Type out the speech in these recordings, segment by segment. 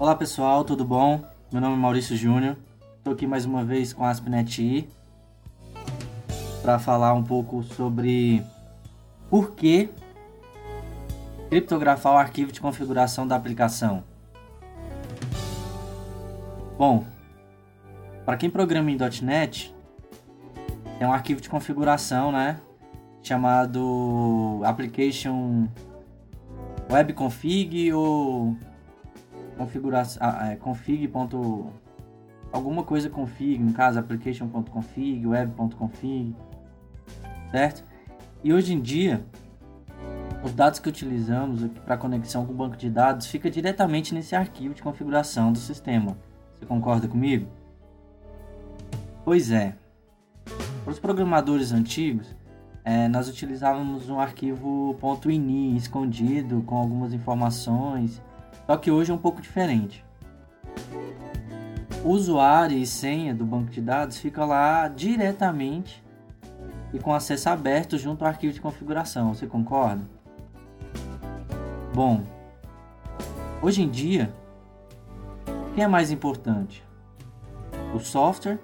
Olá pessoal, tudo bom? Meu nome é Maurício Júnior. Estou aqui mais uma vez com a AspNet para falar um pouco sobre por que criptografar o arquivo de configuração da aplicação. Bom, para quem programa em .NET, tem um arquivo de configuração, né? Chamado application webconfig ou configuração é, config. alguma coisa config, no caso application.config, web.config, certo? E hoje em dia, os dados que utilizamos para conexão com o banco de dados fica diretamente nesse arquivo de configuração do sistema. Você concorda comigo? Pois é. Para os programadores antigos, é, nós utilizávamos um arquivo .ini escondido com algumas informações só que hoje é um pouco diferente. O usuário e senha do banco de dados fica lá diretamente e com acesso aberto junto ao arquivo de configuração. Você concorda? Bom, hoje em dia, quem é mais importante? O software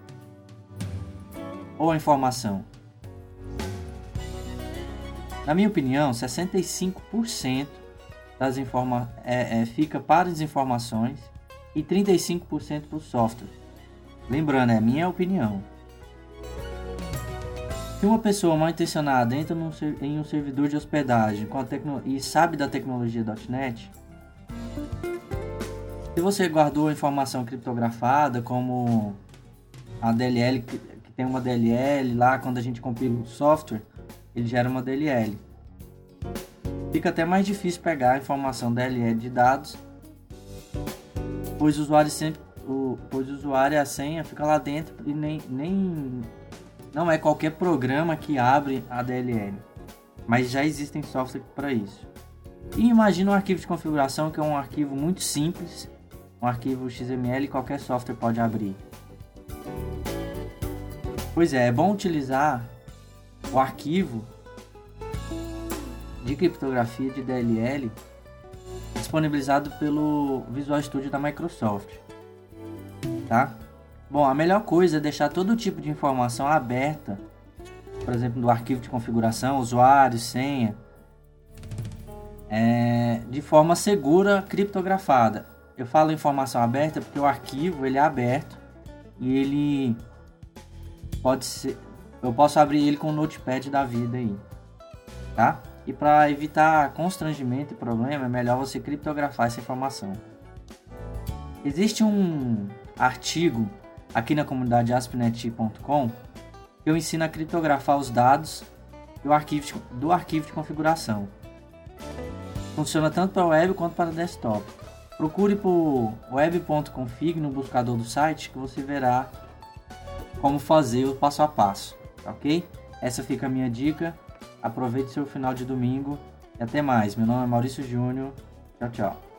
ou a informação? Na minha opinião, 65% das informa é, é, fica para as informações e 35% para o software. Lembrando, é minha opinião. Se uma pessoa mal intencionada entra num, em um servidor de hospedagem com a e sabe da tecnologia .NET, se você guardou a informação criptografada, como a DLL, que tem uma DLL lá, quando a gente compila o software, ele gera uma DLL. Fica até mais difícil pegar a informação DLL de dados, pois o usuário sempre, o, pois o usuário e a senha fica lá dentro e nem, nem não é qualquer programa que abre a DLL, mas já existem software para isso. E imagina um arquivo de configuração que é um arquivo muito simples, um arquivo XML qualquer software pode abrir. Pois é, é bom utilizar o arquivo de criptografia de DLL disponibilizado pelo Visual Studio da Microsoft. Tá? Bom, a melhor coisa é deixar todo tipo de informação aberta, por exemplo, do arquivo de configuração, usuário, senha, é, de forma segura criptografada. Eu falo informação aberta porque o arquivo ele é aberto e ele pode ser, eu posso abrir ele com o notepad da vida aí, tá? E para evitar constrangimento e problema, é melhor você criptografar essa informação. Existe um artigo aqui na comunidade aspnet.com que eu ensino a criptografar os dados do arquivo de, do arquivo de configuração. Funciona tanto para web quanto para desktop. Procure por web.config no buscador do site que você verá como fazer o passo a passo, ok? Essa fica a minha dica. Aproveite seu final de domingo e até mais. Meu nome é Maurício Júnior. Tchau, tchau.